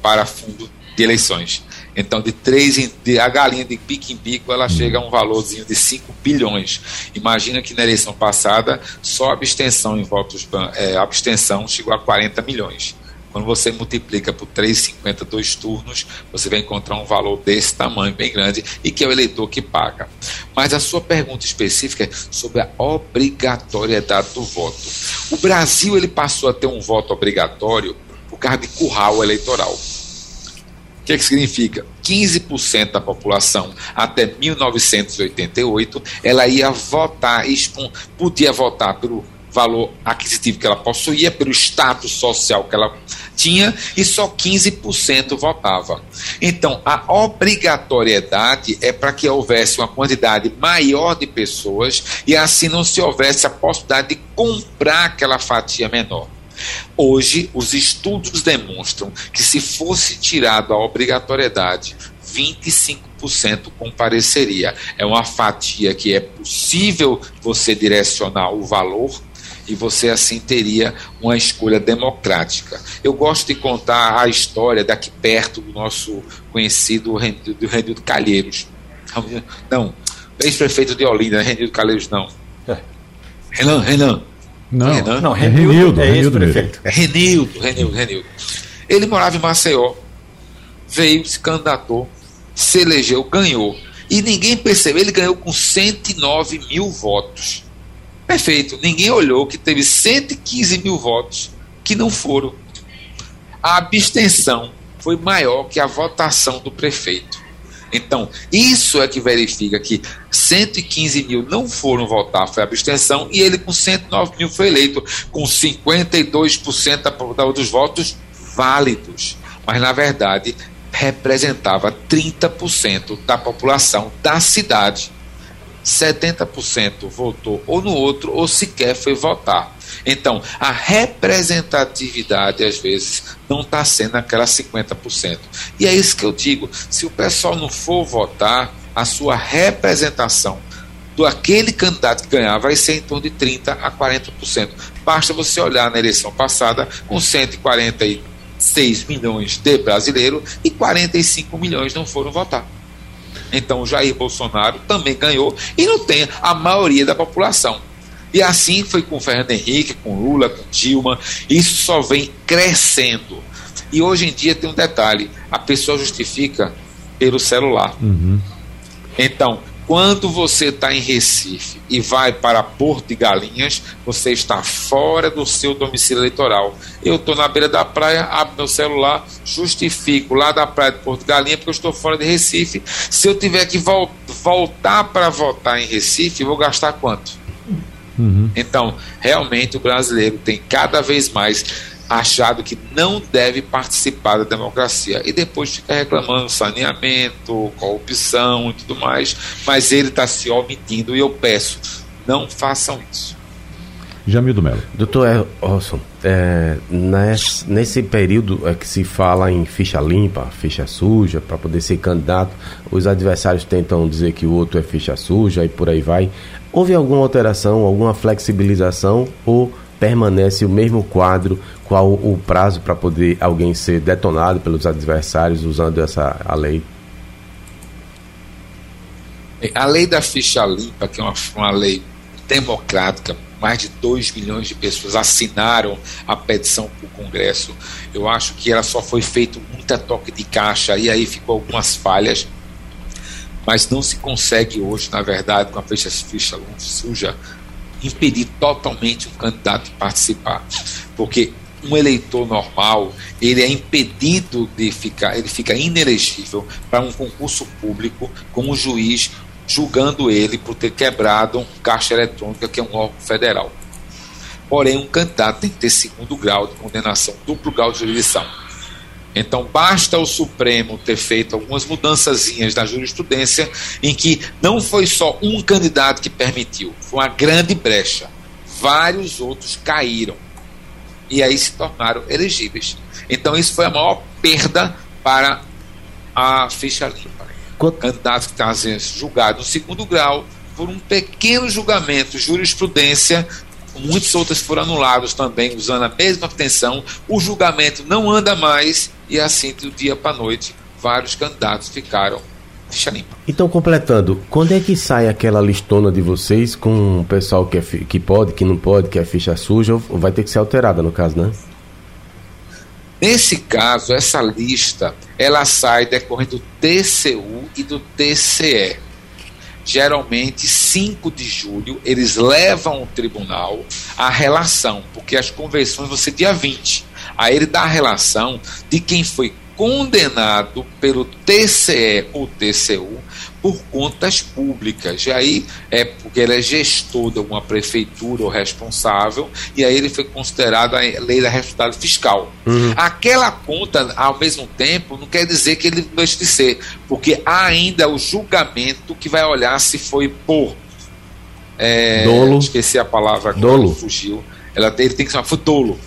para fundo de eleições. Então, de três em, de, a galinha de pique em pico, ela chega a um valorzinho de 5 bilhões. Imagina que na eleição passada, só a abstenção em votos, é, abstenção chegou a 40 milhões. Quando você multiplica por 3,50 dois turnos, você vai encontrar um valor desse tamanho, bem grande, e que é o eleitor que paga. Mas a sua pergunta específica é sobre a obrigatoriedade do voto. O Brasil ele passou a ter um voto obrigatório por causa de curral eleitoral que, é que significa? 15% da população até 1988 ela ia votar, podia votar pelo valor aquisitivo que ela possuía, pelo status social que ela tinha, e só 15% votava. Então, a obrigatoriedade é para que houvesse uma quantidade maior de pessoas e assim não se houvesse a possibilidade de comprar aquela fatia menor. Hoje, os estudos demonstram que se fosse tirado a obrigatoriedade, 25% compareceria. É uma fatia que é possível você direcionar o valor e você assim teria uma escolha democrática. Eu gosto de contar a história daqui perto do nosso conhecido do Renildo Calheiros. Não, ex-prefeito de Olinda, Renildo Calheiros não. É. Renan, Renan, não, Renan? não, é Renildo, é Renildo, prefeito. É Renildo, Renildo, Renildo. Ele morava em Maceió, veio, se candidatou, se elegeu, ganhou. E ninguém percebeu, ele ganhou com 109 mil votos. Perfeito, ninguém olhou que teve 115 mil votos que não foram. A abstenção foi maior que a votação do prefeito. Então, isso é que verifica que 115 mil não foram votar, foi abstenção, e ele com 109 mil foi eleito, com 52% dos votos válidos. Mas, na verdade, representava 30% da população da cidade. 70% votou ou no outro, ou sequer foi votar. Então, a representatividade, às vezes, não está sendo aquela 50%. E é isso que eu digo: se o pessoal não for votar, a sua representação do aquele candidato que ganhar vai ser em torno de 30% a 40%. Basta você olhar na eleição passada, com 146 milhões de brasileiros e 45 milhões não foram votar. Então, Jair Bolsonaro também ganhou e não tem a maioria da população. E assim foi com Fernando Henrique, com Lula, com Dilma. Isso só vem crescendo. E hoje em dia tem um detalhe: a pessoa justifica pelo celular. Uhum. Então, quando você está em Recife e vai para Porto de Galinhas, você está fora do seu domicílio eleitoral. Eu estou na beira da praia, abro meu celular, justifico lá da praia de Porto de Galinhas porque eu estou fora de Recife. Se eu tiver que vol voltar para votar em Recife, vou gastar quanto? Uhum. Então, realmente o brasileiro tem cada vez mais achado que não deve participar da democracia e depois fica reclamando saneamento, corrupção e tudo mais, mas ele está se omitindo e eu peço, não façam isso. Jamildo Melo. Doutor Orson, é, nesse, nesse período é que se fala em ficha limpa, ficha suja, para poder ser candidato, os adversários tentam dizer que o outro é ficha suja e por aí vai. Houve alguma alteração, alguma flexibilização ou permanece o mesmo quadro, qual o prazo para poder alguém ser detonado pelos adversários usando essa a lei? A lei da ficha limpa, que é uma, uma lei democrática, mais de 2 milhões de pessoas assinaram a petição para o Congresso. Eu acho que ela só foi feito muita toque de caixa e aí ficou algumas falhas, mas não se consegue hoje, na verdade, com a ficha, ficha suja, impedir totalmente um candidato de participar, porque um eleitor normal ele é impedido de ficar, ele fica inelegível para um concurso público com o juiz julgando ele por ter quebrado um caixa eletrônica que é um órgão federal. Porém, um candidato tem que ter segundo grau de condenação, duplo grau de jurisdição. Então, basta o Supremo ter feito algumas mudançazinhas na jurisprudência em que não foi só um candidato que permitiu, foi uma grande brecha. Vários outros caíram e aí se tornaram elegíveis. Então, isso foi a maior perda para a ficha limpa. Quanto... Candidatos que estavam sendo julgados no segundo grau por um pequeno julgamento, jurisprudência, muitos outros foram anulados também, usando a mesma abstenção. O julgamento não anda mais e assim, do dia para a noite, vários candidatos ficaram ficha limpa. Então, completando, quando é que sai aquela listona de vocês com o pessoal que, é, que pode, que não pode, que é ficha suja, ou vai ter que ser alterada no caso, né? Nesse caso, essa lista ela sai decorrendo do TCU e do TCE. Geralmente, 5 de julho, eles levam ao tribunal a relação, porque as convenções vão ser dia 20. Aí ele dá a relação de quem foi condenado pelo TCE ou TCU por contas públicas. E aí é porque ele é gestor de alguma prefeitura ou responsável, e aí ele foi considerado a lei da responsabilidade fiscal. Uhum. Aquela conta, ao mesmo tempo, não quer dizer que ele deixe de ser, porque há ainda o julgamento que vai olhar se foi por. É, dolo. Esqueci a palavra dolo. fugiu. Ela, ele tem que ser foi dolo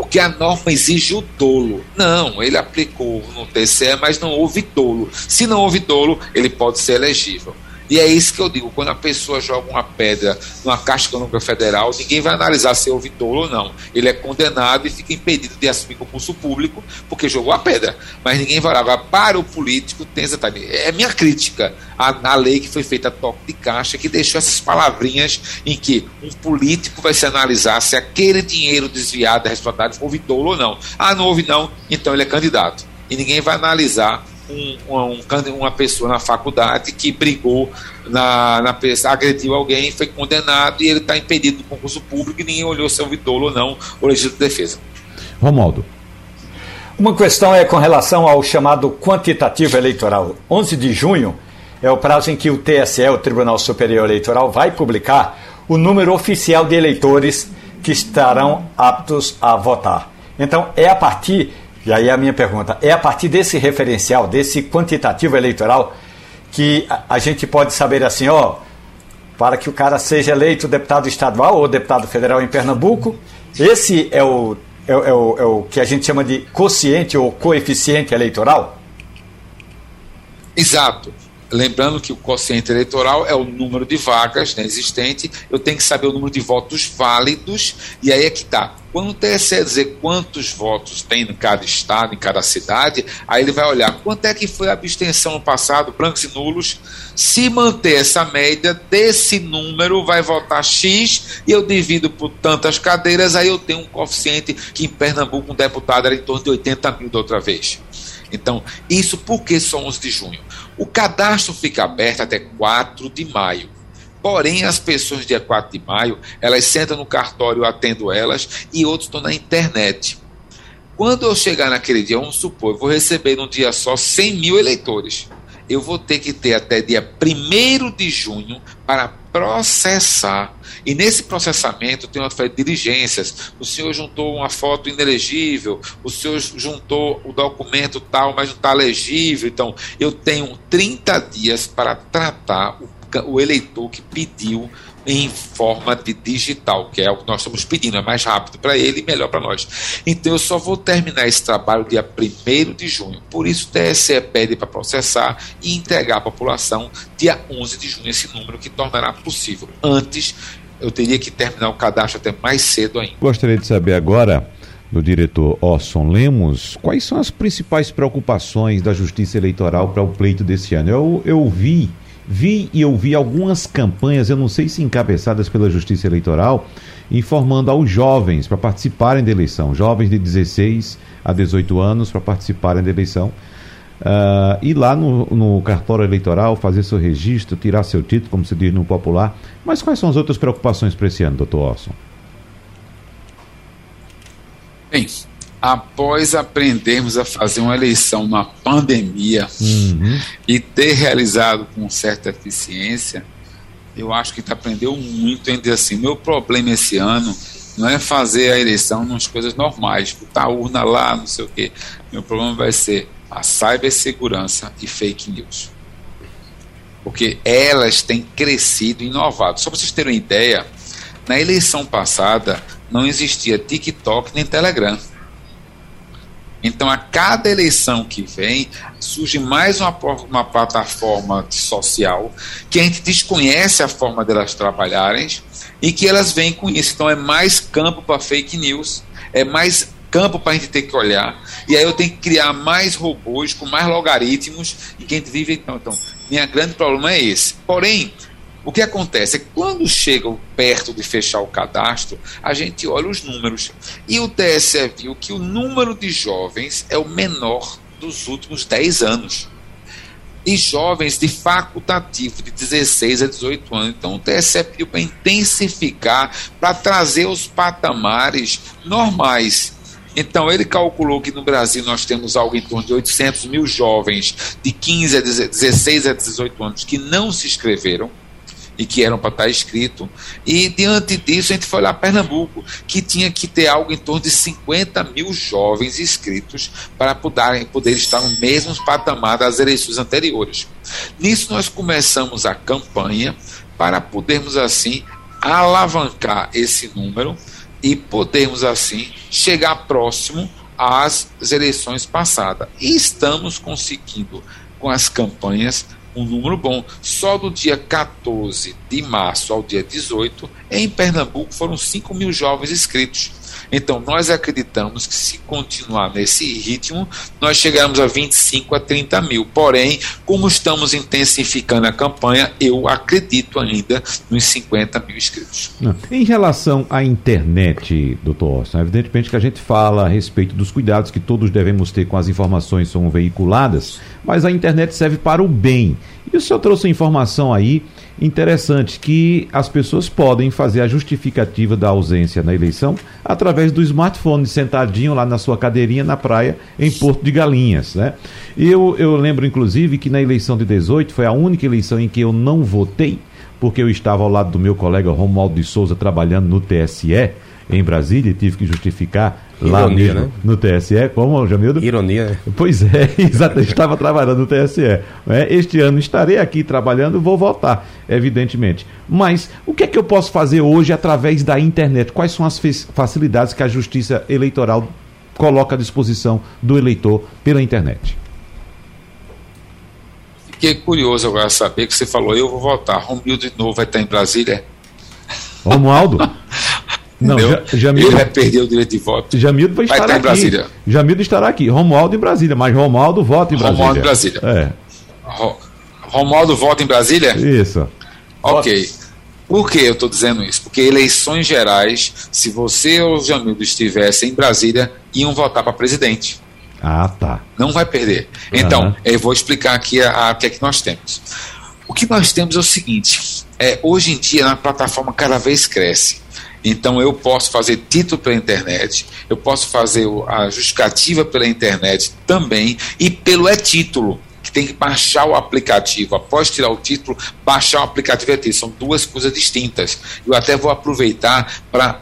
porque a norma exige o dolo. Não, ele aplicou no TCE, mas não houve dolo. Se não houve dolo, ele pode ser elegível. E é isso que eu digo, quando a pessoa joga uma pedra numa Caixa Econômica Federal, ninguém vai analisar se houve dolo ou não. Ele é condenado e fica impedido de assumir concurso público porque jogou a pedra. Mas ninguém vai lá. para o político, tem exatamente. É minha crítica à, à lei que foi feita a toque de caixa, que deixou essas palavrinhas em que um político vai se analisar se aquele dinheiro desviado da responsabilidade houve dolo ou não. Ah, não houve não, então ele é candidato. E ninguém vai analisar um, um, uma pessoa na faculdade que brigou, na, na, agrediu alguém, foi condenado e ele está impedido do concurso público e ninguém olhou se é dolo ou não o legítimo de defesa. Romualdo. Uma questão é com relação ao chamado quantitativo eleitoral. 11 de junho é o prazo em que o TSE, o Tribunal Superior Eleitoral, vai publicar o número oficial de eleitores que estarão aptos a votar. Então, é a partir e aí a minha pergunta, é a partir desse referencial, desse quantitativo eleitoral, que a, gente pode saber assim, ó, para que o cara seja eleito deputado estadual ou deputado federal em Pernambuco, esse é o, é, é o, é o que a gente chama de quociente ou coeficiente eleitoral? Exato. Lembrando que o quociente eleitoral é o número de vagas né, existente, eu tenho que saber o número de votos válidos, e aí é que está. Quando o TSE dizer quantos votos tem em cada estado, em cada cidade, aí ele vai olhar quanto é que foi a abstenção no passado, brancos e nulos. Se manter essa média desse número, vai votar X e eu divido por tantas cadeiras, aí eu tenho um coeficiente que em Pernambuco um deputado era em torno de 80 mil da outra vez. Então, isso porque só 11 de junho? O cadastro fica aberto até 4 de maio. Porém, as pessoas dia 4 de maio, elas sentam no cartório, eu atendo elas, e outros estão na internet. Quando eu chegar naquele dia, vamos supor, eu vou receber num dia só 100 mil eleitores. Eu vou ter que ter até dia 1 de junho para processar. E nesse processamento tem uma de diligências. O senhor juntou uma foto inelegível, o senhor juntou o documento tal, mas não está legível. Então, eu tenho 30 dias para tratar o o eleitor que pediu em forma de digital, que é o que nós estamos pedindo, é mais rápido para ele e melhor para nós. Então eu só vou terminar esse trabalho dia 1 de junho. Por isso o TSE pede para processar e entregar à população dia 11 de junho esse número que tornará possível. Antes eu teria que terminar o cadastro até mais cedo ainda. Gostaria de saber agora do diretor Orson Lemos, quais são as principais preocupações da Justiça Eleitoral para o pleito desse ano? Eu, eu vi Vi e ouvi algumas campanhas, eu não sei se encabeçadas pela Justiça Eleitoral, informando aos jovens para participarem da eleição, jovens de 16 a 18 anos para participarem da eleição. Uh, ir lá no, no, cartório eleitoral, fazer seu registro, tirar seu título, como se diz no popular. Mas quais são as outras preocupações para esse ano, doutor Orson? Bem, após aprendermos a fazer uma eleição na pandemia uhum. e ter realizado com certa eficiência, eu acho que aprendeu muito em dizer assim, meu problema esse ano não é fazer a eleição nas coisas normais, botar a urna lá, não sei o quê. Meu problema vai ser a cibersegurança e fake news. Porque elas têm crescido e inovado. Só para vocês terem uma ideia, na eleição passada não existia TikTok nem Telegram. Então, a cada eleição que vem, surge mais uma, uma plataforma social que a gente desconhece a forma delas trabalharem e que elas vêm com isso. Então, é mais campo para fake news, é mais campo para a gente ter que olhar. E aí eu tenho que criar mais robôs com mais logaritmos e que a gente vive. Então, então minha grande problema é esse. Porém, o que acontece é que quando chegam perto de fechar o cadastro, a gente olha os números. E o TSE viu que o número de jovens é o menor dos últimos 10 anos. E jovens de facultativo de 16 a 18 anos. Então o TSE pediu para intensificar, para trazer os patamares normais. Então, ele calculou que no Brasil nós temos algo em torno de 800 mil jovens de 15 a 16 a 18 anos que não se inscreveram e que eram para estar escrito. E diante disso, a gente foi lá Pernambuco, que tinha que ter algo em torno de 50 mil jovens inscritos para poderem, poder estar no mesmo patamar das eleições anteriores. Nisso, nós começamos a campanha para podermos, assim, alavancar esse número e podermos, assim, chegar próximo às eleições passadas. E estamos conseguindo, com as campanhas, um número bom. Só do dia 14 de março ao dia 18, em Pernambuco foram 5 mil jovens inscritos. Então, nós acreditamos que se continuar nesse ritmo, nós chegaremos a 25 a 30 mil. Porém, como estamos intensificando a campanha, eu acredito ainda nos 50 mil inscritos. Em relação à internet, doutor Orson, evidentemente que a gente fala a respeito dos cuidados que todos devemos ter com as informações que são veiculadas, mas a internet serve para o bem. E o senhor trouxe informação aí interessante que as pessoas podem fazer a justificativa da ausência na eleição através do smartphone, sentadinho lá na sua cadeirinha na praia em Porto de Galinhas, né? Eu, eu lembro inclusive que na eleição de 18 foi a única eleição em que eu não votei, porque eu estava ao lado do meu colega Romualdo de Souza trabalhando no TSE em Brasília e tive que justificar lá Ironia, mesmo, né? no TSE, como, Jamildo? Ironia, né? Pois é, exatamente, estava trabalhando no TSE. É, este ano estarei aqui trabalhando, vou voltar, evidentemente. Mas o que é que eu posso fazer hoje através da internet? Quais são as facilidades que a Justiça Eleitoral coloca à disposição do eleitor pela internet? Fiquei curioso agora saber que você falou, eu vou votar. Romildo de novo vai estar em Brasília? Romualdo? Não, Jamildo, ele vai perder o direito de voto. Jamildo vai, vai estar, estar em Brasília. Jamildo estará aqui. Romualdo em Brasília, mas Romualdo vota em Brasília. Romualdo em Brasília. É. Romualdo vota em Brasília? Isso. Ok. Por que eu estou dizendo isso? Porque eleições gerais, se você ou o Jamildo estivessem em Brasília, iam votar para presidente. Ah, tá. Não vai perder. Então, uhum. eu vou explicar aqui o que é que nós temos. O que nós temos é o seguinte: é, hoje em dia, na plataforma cada vez cresce. Então eu posso fazer título pela internet, eu posso fazer a justificativa pela internet também e pelo e-título que tem que baixar o aplicativo. Após tirar o título, baixar o aplicativo e-título. São duas coisas distintas. Eu até vou aproveitar para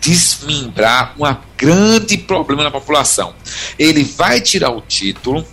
desmembrar um grande problema na população. Ele vai tirar o título,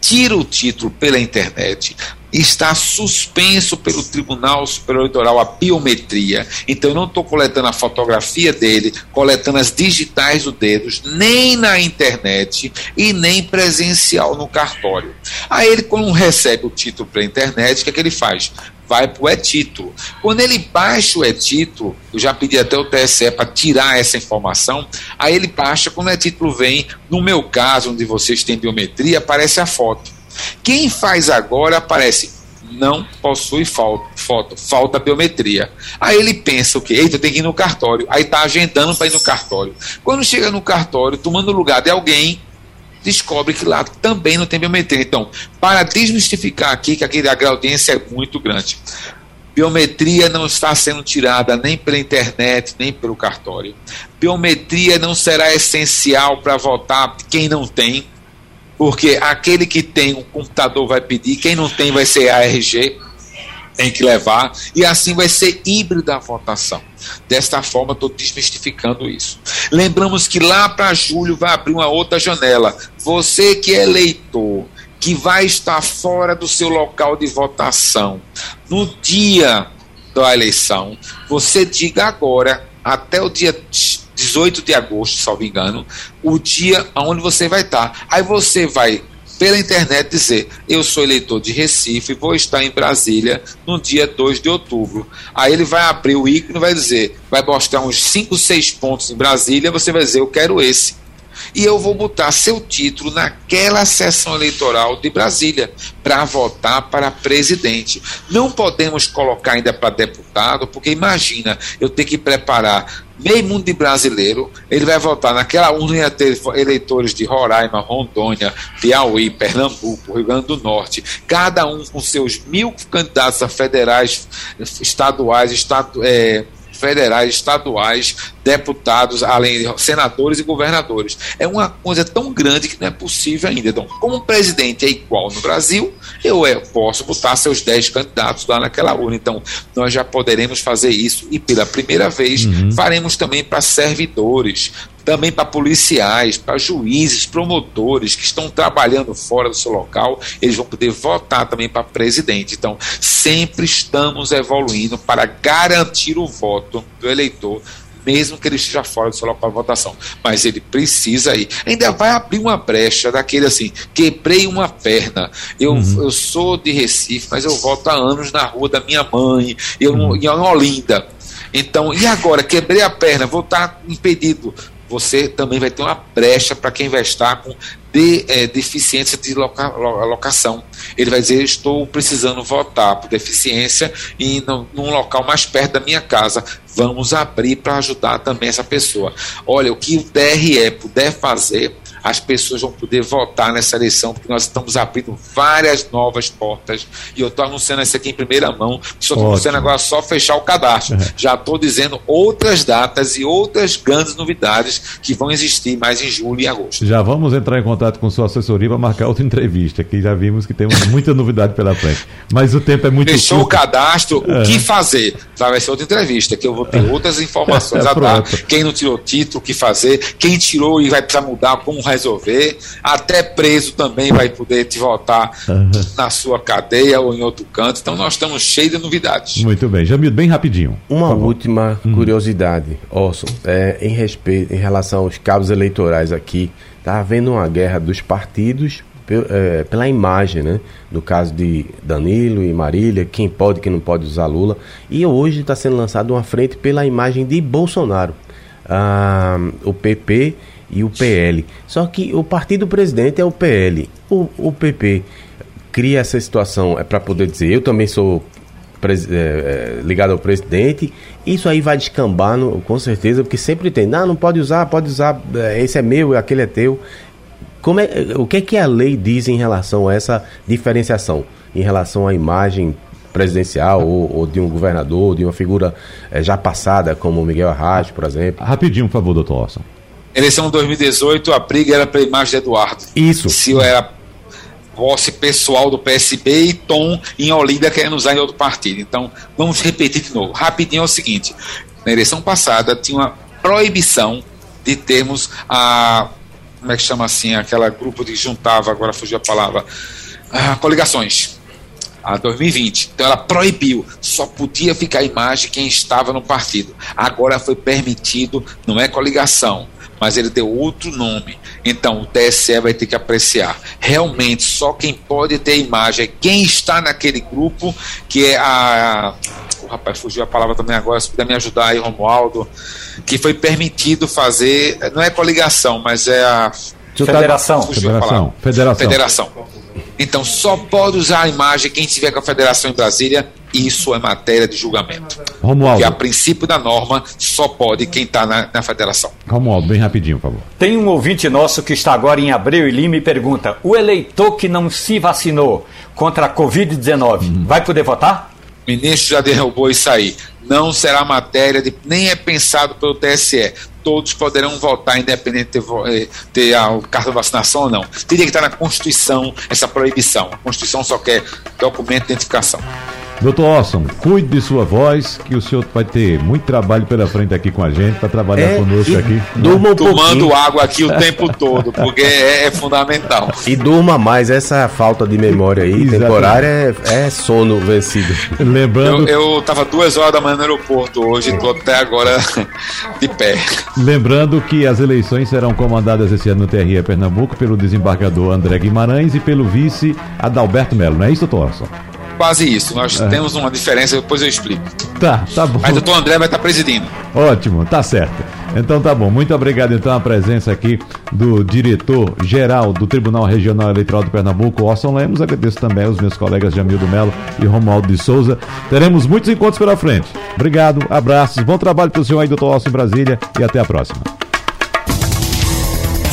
tira o título pela internet, está suspenso pelo Tribunal Superior Eleitoral a biometria. Então eu não estou coletando a fotografia dele, coletando as digitais do dedos, nem na internet e nem presencial no cartório. Aí ele, quando recebe o título pela internet, o que, é que ele faz? vai para o e-título. Quando ele baixa o e-título, eu já pedi até o TSE para tirar essa informação, aí ele baixa, quando o e-título vem, no meu caso, onde vocês têm biometria, aparece a foto. Quem faz agora aparece não possui foto, falta biometria. Aí ele pensa o quê? Eita, tem que ir no cartório. Aí está agendando para ir no cartório. Quando chega no cartório, tomando lugar de alguém, descobre que lá também não tem biometria. Então, para desmistificar aqui que aquele, a audiência é muito grande. Biometria não está sendo tirada nem pela internet, nem pelo cartório. Biometria não será essencial para votar quem não tem porque aquele que tem um computador vai pedir, quem não tem vai ser ARG, tem que levar, e assim vai ser híbrida a votação. Desta forma, estou desmistificando isso. Lembramos que lá para julho vai abrir uma outra janela. Você que é eleitor, que vai estar fora do seu local de votação, no dia da eleição, você diga agora, até o dia 18 de agosto, salvo engano, o dia onde você vai estar. Aí você vai pela internet dizer: Eu sou eleitor de Recife, vou estar em Brasília no dia 2 de outubro. Aí ele vai abrir o ícone vai dizer: vai mostrar uns 5, 6 pontos em Brasília, você vai dizer: Eu quero esse e eu vou botar seu título naquela sessão eleitoral de Brasília para votar para presidente. Não podemos colocar ainda para deputado, porque imagina eu ter que preparar meio mundo de brasileiro, ele vai votar naquela urna ia ter eleitores de Roraima, Rondônia, Piauí, Pernambuco, Rio Grande do Norte, cada um com seus mil candidatos a federais, estaduais, estado, é, federais, estaduais, deputados, além de senadores e governadores. É uma coisa tão grande que não é possível ainda. Então, como o presidente é igual no Brasil, eu é, posso botar seus 10 candidatos lá naquela urna. Então, nós já poderemos fazer isso e pela primeira vez uhum. faremos também para servidores, também para policiais, para juízes, promotores que estão trabalhando fora do seu local, eles vão poder votar também para presidente. Então, sempre estamos evoluindo para garantir o voto do eleitor mesmo que ele esteja fora do seu local de votação. Mas ele precisa ir. Ainda vai abrir uma brecha daquele assim: quebrei uma perna. Eu, uhum. eu sou de Recife, mas eu voto há anos na rua da minha mãe, eu, uhum. em Olinda. Então, e agora? Quebrei a perna, vou estar impedido você também vai ter uma brecha para quem vai estar com de, é, deficiência de loca, locação. Ele vai dizer: Estou precisando votar por deficiência e no, num local mais perto da minha casa. Vamos abrir para ajudar também essa pessoa. Olha, o que o TRE puder fazer as pessoas vão poder votar nessa eleição, porque nós estamos abrindo várias novas portas. E eu estou anunciando isso aqui em primeira mão. Estou anunciando agora só fechar o cadastro. Uhum. Já estou dizendo outras datas e outras grandes novidades que vão existir mais em julho e agosto. Já vamos entrar em contato com sua assessoria para marcar outra entrevista, que já vimos que temos muita novidade pela frente. Mas o tempo é muito Fechou curto. o cadastro, o que fazer? Vai ser outra entrevista, que eu vou ter outras informações a dar. Quem não tirou título, o que fazer, quem tirou e vai precisar mudar, como resolver. Até preso também vai poder te voltar uhum. na sua cadeia ou em outro canto. Então nós estamos cheios de novidades. Muito bem. Jamil, bem rapidinho. Uma última uhum. curiosidade, Orson, é, em respeito, em relação aos cabos eleitorais aqui, está havendo uma guerra dos partidos é, pela imagem, né? Do caso de Danilo e Marília, quem pode, quem não pode usar Lula. E hoje está sendo lançado uma frente pela imagem de Bolsonaro. Ah, o PP e o PL. Só que o partido presidente é o PL. O, o PP cria essa situação é para poder dizer, eu também sou é, é, ligado ao presidente, isso aí vai descambar no, com certeza, porque sempre tem, não, não pode usar, pode usar, é, esse é meu, aquele é teu. Como é, o que é que a lei diz em relação a essa diferenciação, em relação à imagem presidencial ou, ou de um governador, de uma figura é, já passada, como Miguel Arraes, por exemplo? Rapidinho, por favor, doutor Orson. Eleição de 2018, a briga era pela imagem de Eduardo. Isso. Se eu era posse pessoal do PSB e Tom em Olinda querendo usar em outro partido. Então, vamos repetir de novo. Rapidinho é o seguinte: na eleição passada tinha uma proibição de termos a. Como é que chama assim? Aquela grupo que juntava, agora fugiu a palavra. A coligações. A 2020. Então ela proibiu, só podia ficar a imagem quem estava no partido. Agora foi permitido, não é coligação, mas ele deu outro nome. Então o TSE vai ter que apreciar. Realmente, só quem pode ter imagem é quem está naquele grupo, que é a. O rapaz fugiu a palavra também agora, se puder me ajudar aí, Romualdo. Que foi permitido fazer. Não é coligação, mas é a. Federação. Federação. Federação. Federação. Então só pode usar a imagem quem estiver com a federação em Brasília. Isso é matéria de julgamento. Romualdo. Que a princípio da norma só pode quem está na, na federação. Romualdo, bem rapidinho, por favor. Tem um ouvinte nosso que está agora em Abreu e Lima e pergunta: o eleitor que não se vacinou contra a Covid-19 uhum. vai poder votar? O ministro já derrubou isso aí. Não será matéria de. nem é pensado pelo TSE todos poderão votar, independente de ter, eh, ter a, o cartão de vacinação ou não. Teria que estar na Constituição essa proibição. A Constituição só quer documento de identificação. Doutor Orson, cuide de sua voz, que o senhor vai ter muito trabalho pela frente aqui com a gente, para trabalhar é, conosco aqui. Durma um Tomando água aqui o tempo todo, porque é, é, fundamental. E durma mais, essa falta de memória aí, temporária, é, é, sono vencido. Lembrando... Eu, eu tava duas horas da manhã no aeroporto hoje, estou até agora de pé. Lembrando que as eleições serão comandadas esse ano no TRE Pernambuco pelo desembargador André Guimarães e pelo vice Adalberto Melo, não é isso, doutor Orson? Quase isso. Nós é. temos uma diferença, depois eu explico. Tá, tá bom. Mas o doutor André vai estar presidindo. Ótimo, tá certo. Então tá bom. Muito obrigado então a presença aqui do diretor geral do Tribunal Regional Eleitoral do Pernambuco, Orson Lemos. Agradeço também aos meus colegas Jamildo Melo e Romualdo de Souza. Teremos muitos encontros pela frente. Obrigado, abraços, bom trabalho para o senhor aí, doutor Orson em Brasília e até a próxima.